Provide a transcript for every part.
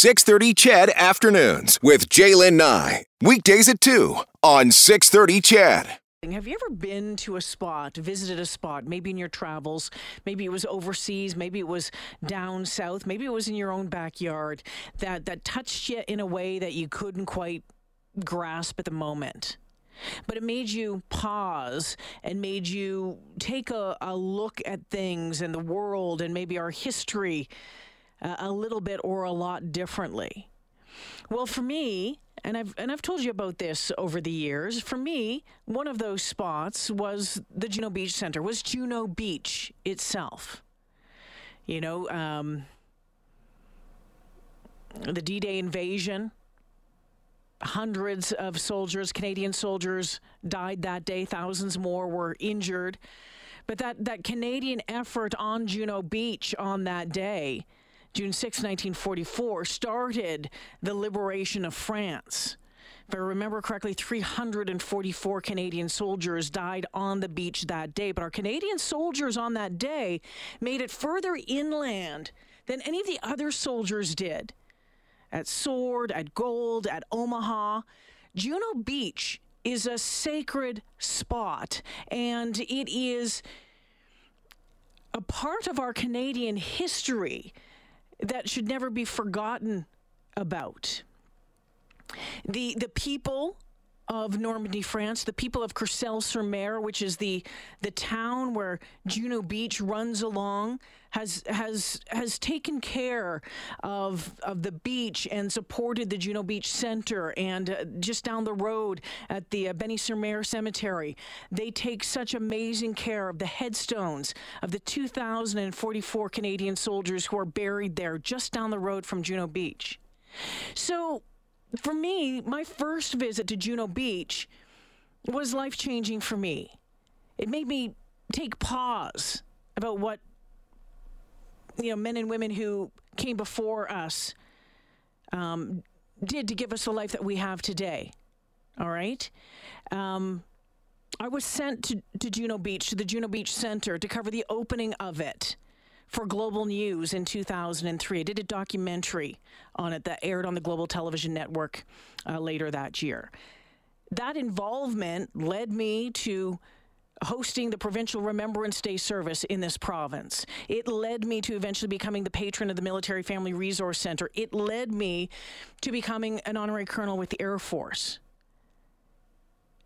630 CHED Afternoons with Jaylen Nye. Weekdays at 2 on 630 CHED. Have you ever been to a spot, visited a spot, maybe in your travels, maybe it was overseas, maybe it was down south, maybe it was in your own backyard that that touched you in a way that you couldn't quite grasp at the moment? but it made you pause and made you take a, a look at things and the world and maybe our history a little bit or a lot differently. Well, for me, and I've and I've told you about this over the years. For me, one of those spots was the Juno Beach Center. Was Juno Beach itself? You know, um, the D-Day invasion. Hundreds of soldiers, Canadian soldiers, died that day. Thousands more were injured. But that that Canadian effort on Juno Beach on that day June 6, 1944, started the liberation of France. If I remember correctly, 344 Canadian soldiers died on the beach that day. But our Canadian soldiers on that day made it further inland than any of the other soldiers did. At Sword, at Gold, at Omaha. Juno Beach is a sacred spot, and it is a part of our Canadian history that should never be forgotten about. The the people of Normandy, France, the people of Courcelles-sur-Mer, which is the the town where Juno Beach runs along, has has has taken care of of the beach and supported the Juno Beach Center and uh, just down the road at the uh, Bény-sur-Mer Cemetery. They take such amazing care of the headstones of the 2,044 Canadian soldiers who are buried there just down the road from Juno Beach. So for me, my first visit to Juno Beach was life changing for me. It made me take pause about what you know men and women who came before us um, did to give us the life that we have today. All right. Um, I was sent to, to Juno Beach, to the Juno Beach Center, to cover the opening of it for Global News in 2003. I did a documentary on it that aired on the Global Television Network uh, later that year. That involvement led me to hosting the provincial Remembrance Day service in this province. It led me to eventually becoming the patron of the Military Family Resource Center. It led me to becoming an honorary colonel with the Air Force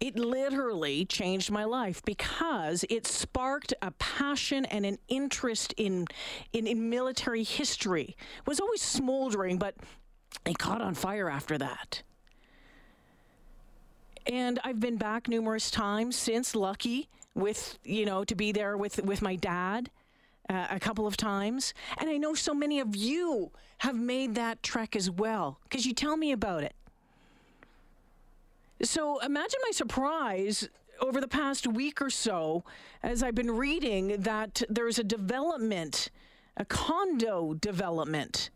it literally changed my life because it sparked a passion and an interest in, in, in military history. It was always smoldering, but it caught on fire after that. And I've been back numerous times since, lucky with, you know, to be there with, with my dad. Uh, a couple of times. And I know so many of you have made that trek as well because you tell me about it. So imagine my surprise over the past week or so as I've been reading that there's a development, a condo development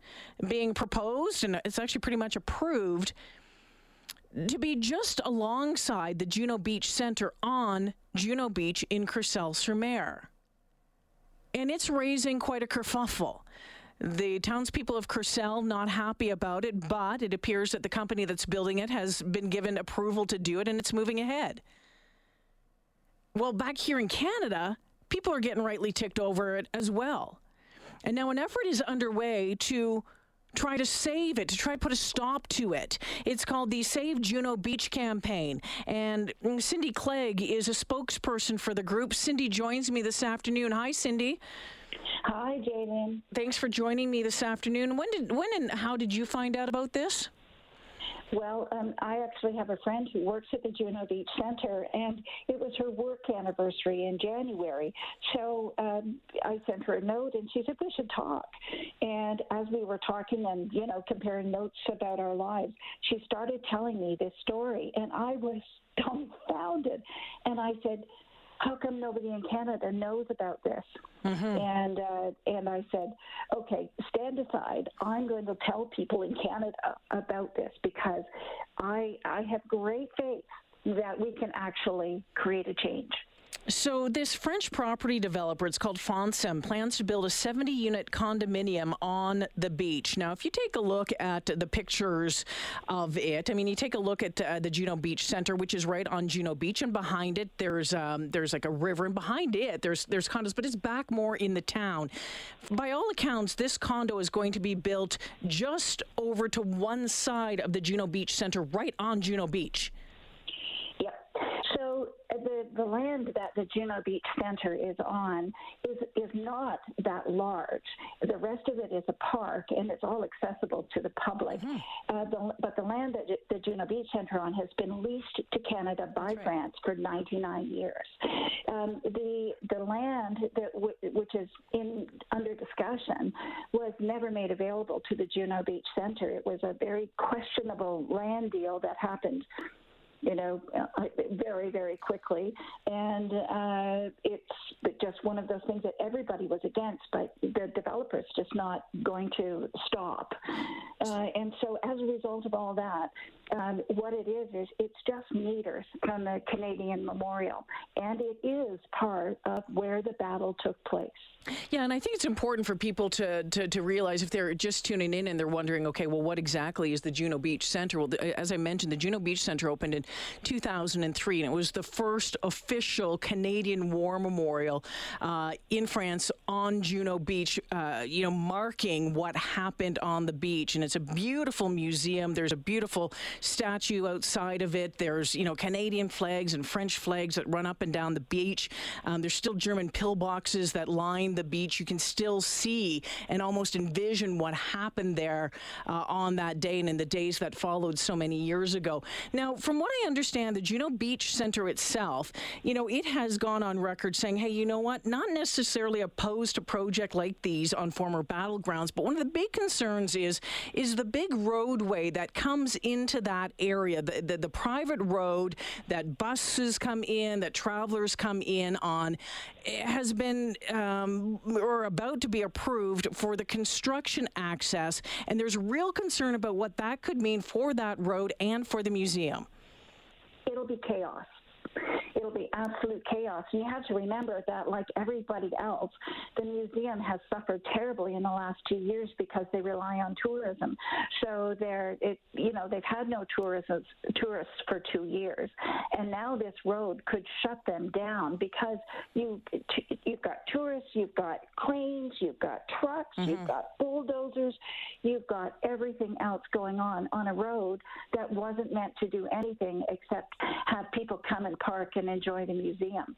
being proposed, and it's actually pretty much approved to be just alongside the Juno Beach Center on Juno Beach in Courcelles-sur-Mer. And it's raising quite a kerfuffle. The townspeople of Courcelles not happy about it, but it appears that the company that's building it has been given approval to do it and it's moving ahead. Well, back here in Canada, people are getting rightly ticked over it as well. And now an effort is underway to try to save it, to try to put a stop to it. It's called the Save Juno Beach campaign. And Cindy Clegg is a spokesperson for the group. Cindy joins me this afternoon. Hi, Cindy. Hi, Jaylen. Thanks for joining me this afternoon. When did when and how did you find out about this? Well, um, I actually have a friend who works at the Juno Beach Center, and it was her work anniversary in January. So um, I sent her a note, and she said we should talk. And as we were talking and you know comparing notes about our lives, she started telling me this story, and I was dumbfounded. And I said, how come nobody in Canada knows about this? Mm-hmm. And uh, and I said, okay, stand aside. I'm going to tell people in Canada about this because I I have great faith that we can actually create a change. So, this French property developer, it's called Foncim, plans to build a 70 unit condominium on the beach. Now, if you take a look at the pictures of it, I mean, you take a look at uh, the Juno Beach Center, which is right on Juno Beach, and behind it, there's um, there's like a river, and behind it, there's there's condos, but it's back more in the town. By all accounts, this condo is going to be built just over to one side of the Juno Beach Center, right on Juno Beach the, land that the Juno Beach Center is on is, is not that large. The rest of it is a park and it's all accessible to the public. Mm-hmm. Uh, the, but the land that the Juno Beach Center on has been leased to Canada by right. France for 99 years. Um, the the land that w- which is in under discussion was never made available to the Juno Beach Center. It was a very questionable land deal that happened you know, uh, very, very quickly. And uh, it's just one of those things that everybody was against, but the developers just not going to stop. Uh, and so, as a result of all that, um, what it is is it's just meters from the Canadian Memorial, and it is part of where the battle took place. Yeah, and I think it's important for people to, to, to realize if they're just tuning in and they're wondering, okay, well, what exactly is the Juno Beach Center? Well, as I mentioned, the Juno Beach Center opened in 2003, and it was the first official Canadian War Memorial uh, in France on Juno Beach, uh, you know, marking what happened on the beach. And it's a beautiful museum. There's a beautiful statue outside of it. There's, you know, Canadian flags and French flags that run up and down the beach. Um, there's still German pillboxes that line the beach. You can still see and almost envision what happened there uh, on that day and in the days that followed so many years ago. Now, from what I understand, the Juno Beach Center itself, you know, it has gone on record saying, hey, you know what, not necessarily opposed to project like these on former battlegrounds, but one of the big concerns is is the big roadway that comes into that area, the, the, the private road that buses come in, that travelers come in on, has been um, or about to be approved for the construction access, and there's real concern about what that could mean for that road and for the museum. It'll be chaos it'll be absolute chaos. And you have to remember that, like everybody else, the museum has suffered terribly in the last two years because they rely on tourism. So they're, it, you know, they've had no tourism, tourists for two years, and now this road could shut them down because you you've got tourists, you've got cranes, you've got trucks, mm-hmm. you've got bulldozers, you've got everything else going on on a road that wasn't meant to do anything except have people come and park and enjoy the museum.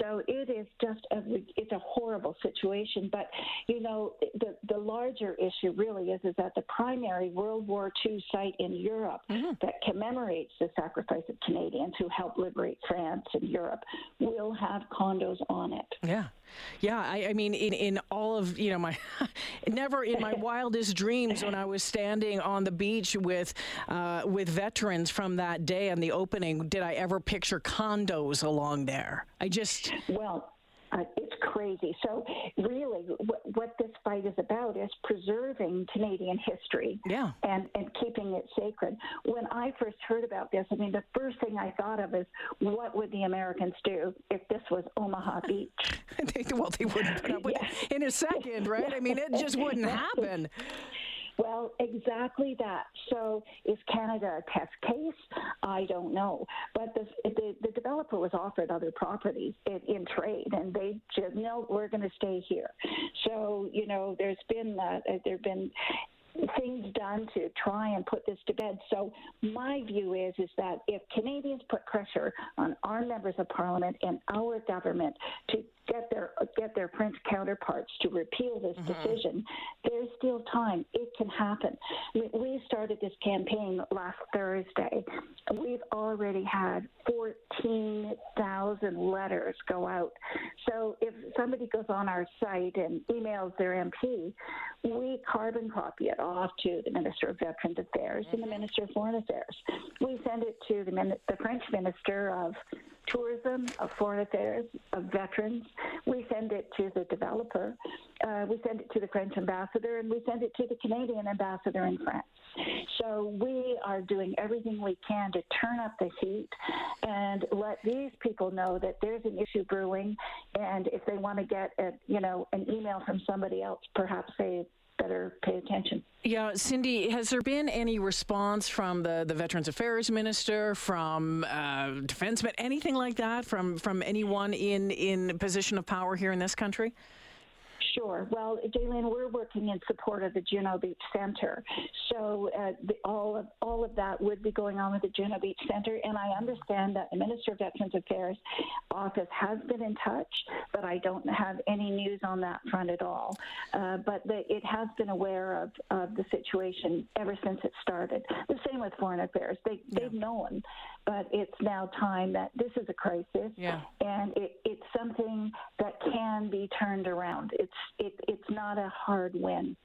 So it is just a, it's a horrible situation. But you know, the the larger issue really is is that the primary World War II site in Europe mm-hmm. that commemorates the sacrifice of Canadians who helped liberate France and Europe will have condos on it. Yeah. Yeah, I, I, mean, in, in all of you know my, never in my wildest dreams when I was standing on the beach with uh, with veterans from that day on the opening did I ever picture condos along there. I just well, uh, it's crazy. So, really, what, what this fight is about is preserving Canadian history yeah. and, and keeping it sacred. When I first heard about this, I mean, the first thing I thought of is what would the Americans do if this was Omaha Beach? well, they wouldn't put up with yes. it in a second, right? I mean, it just wouldn't happen. Well, exactly that. So, is Canada a test case? I don't know. But the, the, the developer was offered other properties in, in trade, and they just no, we're going to stay here. So, you know, there's been uh, there've been things done to try and put this to bed. So my view is is that if Canadians put pressure on our members of parliament and our government to get their get their French counterparts to repeal this mm-hmm. decision, there's still time. It can happen. We started this campaign last Thursday. We've already had 14,000 letters go out. So if somebody goes on our site and emails their MP, we carbon copy it off to the Minister of Veterans Affairs mm-hmm. and the mm-hmm. Minister of Foreign Affairs. We send it to the, the French Minister of tourism, of foreign affairs, of veterans. We send it to the developer, uh, we send it to the French ambassador, and we send it to the Canadian ambassador in France. So we are doing everything we can to turn up the heat and let these people know that there's an issue brewing, and if they want to get a, you know an email from somebody else, perhaps they better pay attention. Yeah, Cindy, has there been any response from the, the Veterans Affairs Minister, from uh, Defense, anything like that, from from anyone in in position of power here in this country? Sure. Well, Jaylene, we're working in support of the Juno Beach Center, so uh, the, all of all of that would be going on with the Juno Beach Center. And I understand that the Minister of Veterans Affairs office has been in touch, but I don't have any news on that front at all. Uh, but the, it has been aware of, of the situation ever since it started. The same with Foreign Affairs; they yeah. they've known, but it's now time that this is a crisis, yeah. and it, it's something that can be turned around. It's it, it's not a hard win.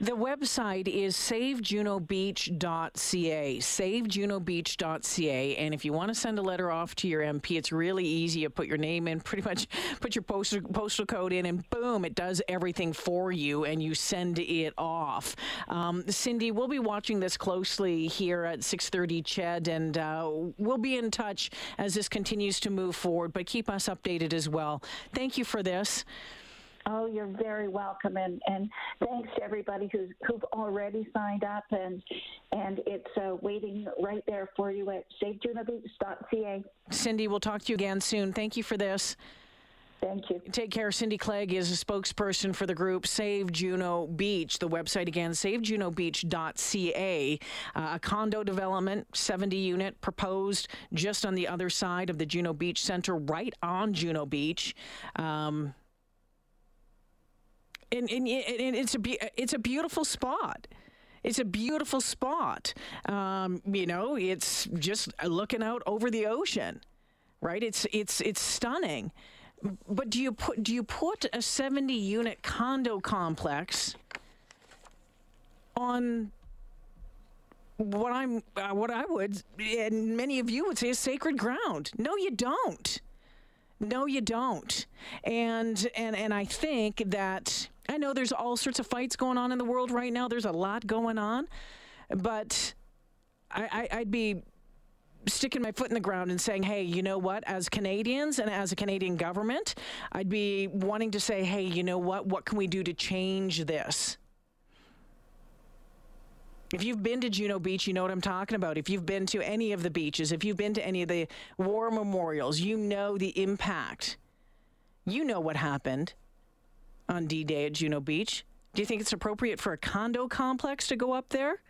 The website is savejunobeach.ca, savejunobeach.ca. And if you want to send a letter off to your MP, it's really easy. You put your name in, pretty much put your postal, postal code in, and boom, it does everything for you, and you send it off. Um, Cindy, we'll be watching this closely here at 6:30, Ched, and uh, we'll be in touch as this continues to move forward. But keep us updated as well. Thank you for this. Oh, you're very welcome, and, and thanks to everybody who's who've already signed up, and and it's uh, waiting right there for you at savejunobeach.ca. Cindy, we'll talk to you again soon. Thank you for this. Thank you. Take care. Cindy Clegg is a spokesperson for the group Save Juno Beach. The website again, savejunobeach.ca. Uh, a condo development, 70 unit, proposed just on the other side of the Juno Beach Center, right on Juno Beach. Um, and, and, and it's a it's a beautiful spot. It's a beautiful spot. Um, you know, it's just looking out over the ocean, right? It's it's it's stunning. But do you put do you put a 70 unit condo complex on what I'm uh, what I would and many of you would say is sacred ground? No, you don't. No, you don't. And and and I think that I know there's all sorts of fights going on in the world right now. There's a lot going on, but I, I, I'd be sticking my foot in the ground and saying, hey, you know what, as Canadians and as a Canadian government, I'd be wanting to say, hey, you know what, what can we do to change this? If you've been to Juno Beach, you know what I'm talking about. If you've been to any of the beaches, if you've been to any of the war memorials, you know the impact. You know what happened on D Day at Juno Beach. Do you think it's appropriate for a condo complex to go up there?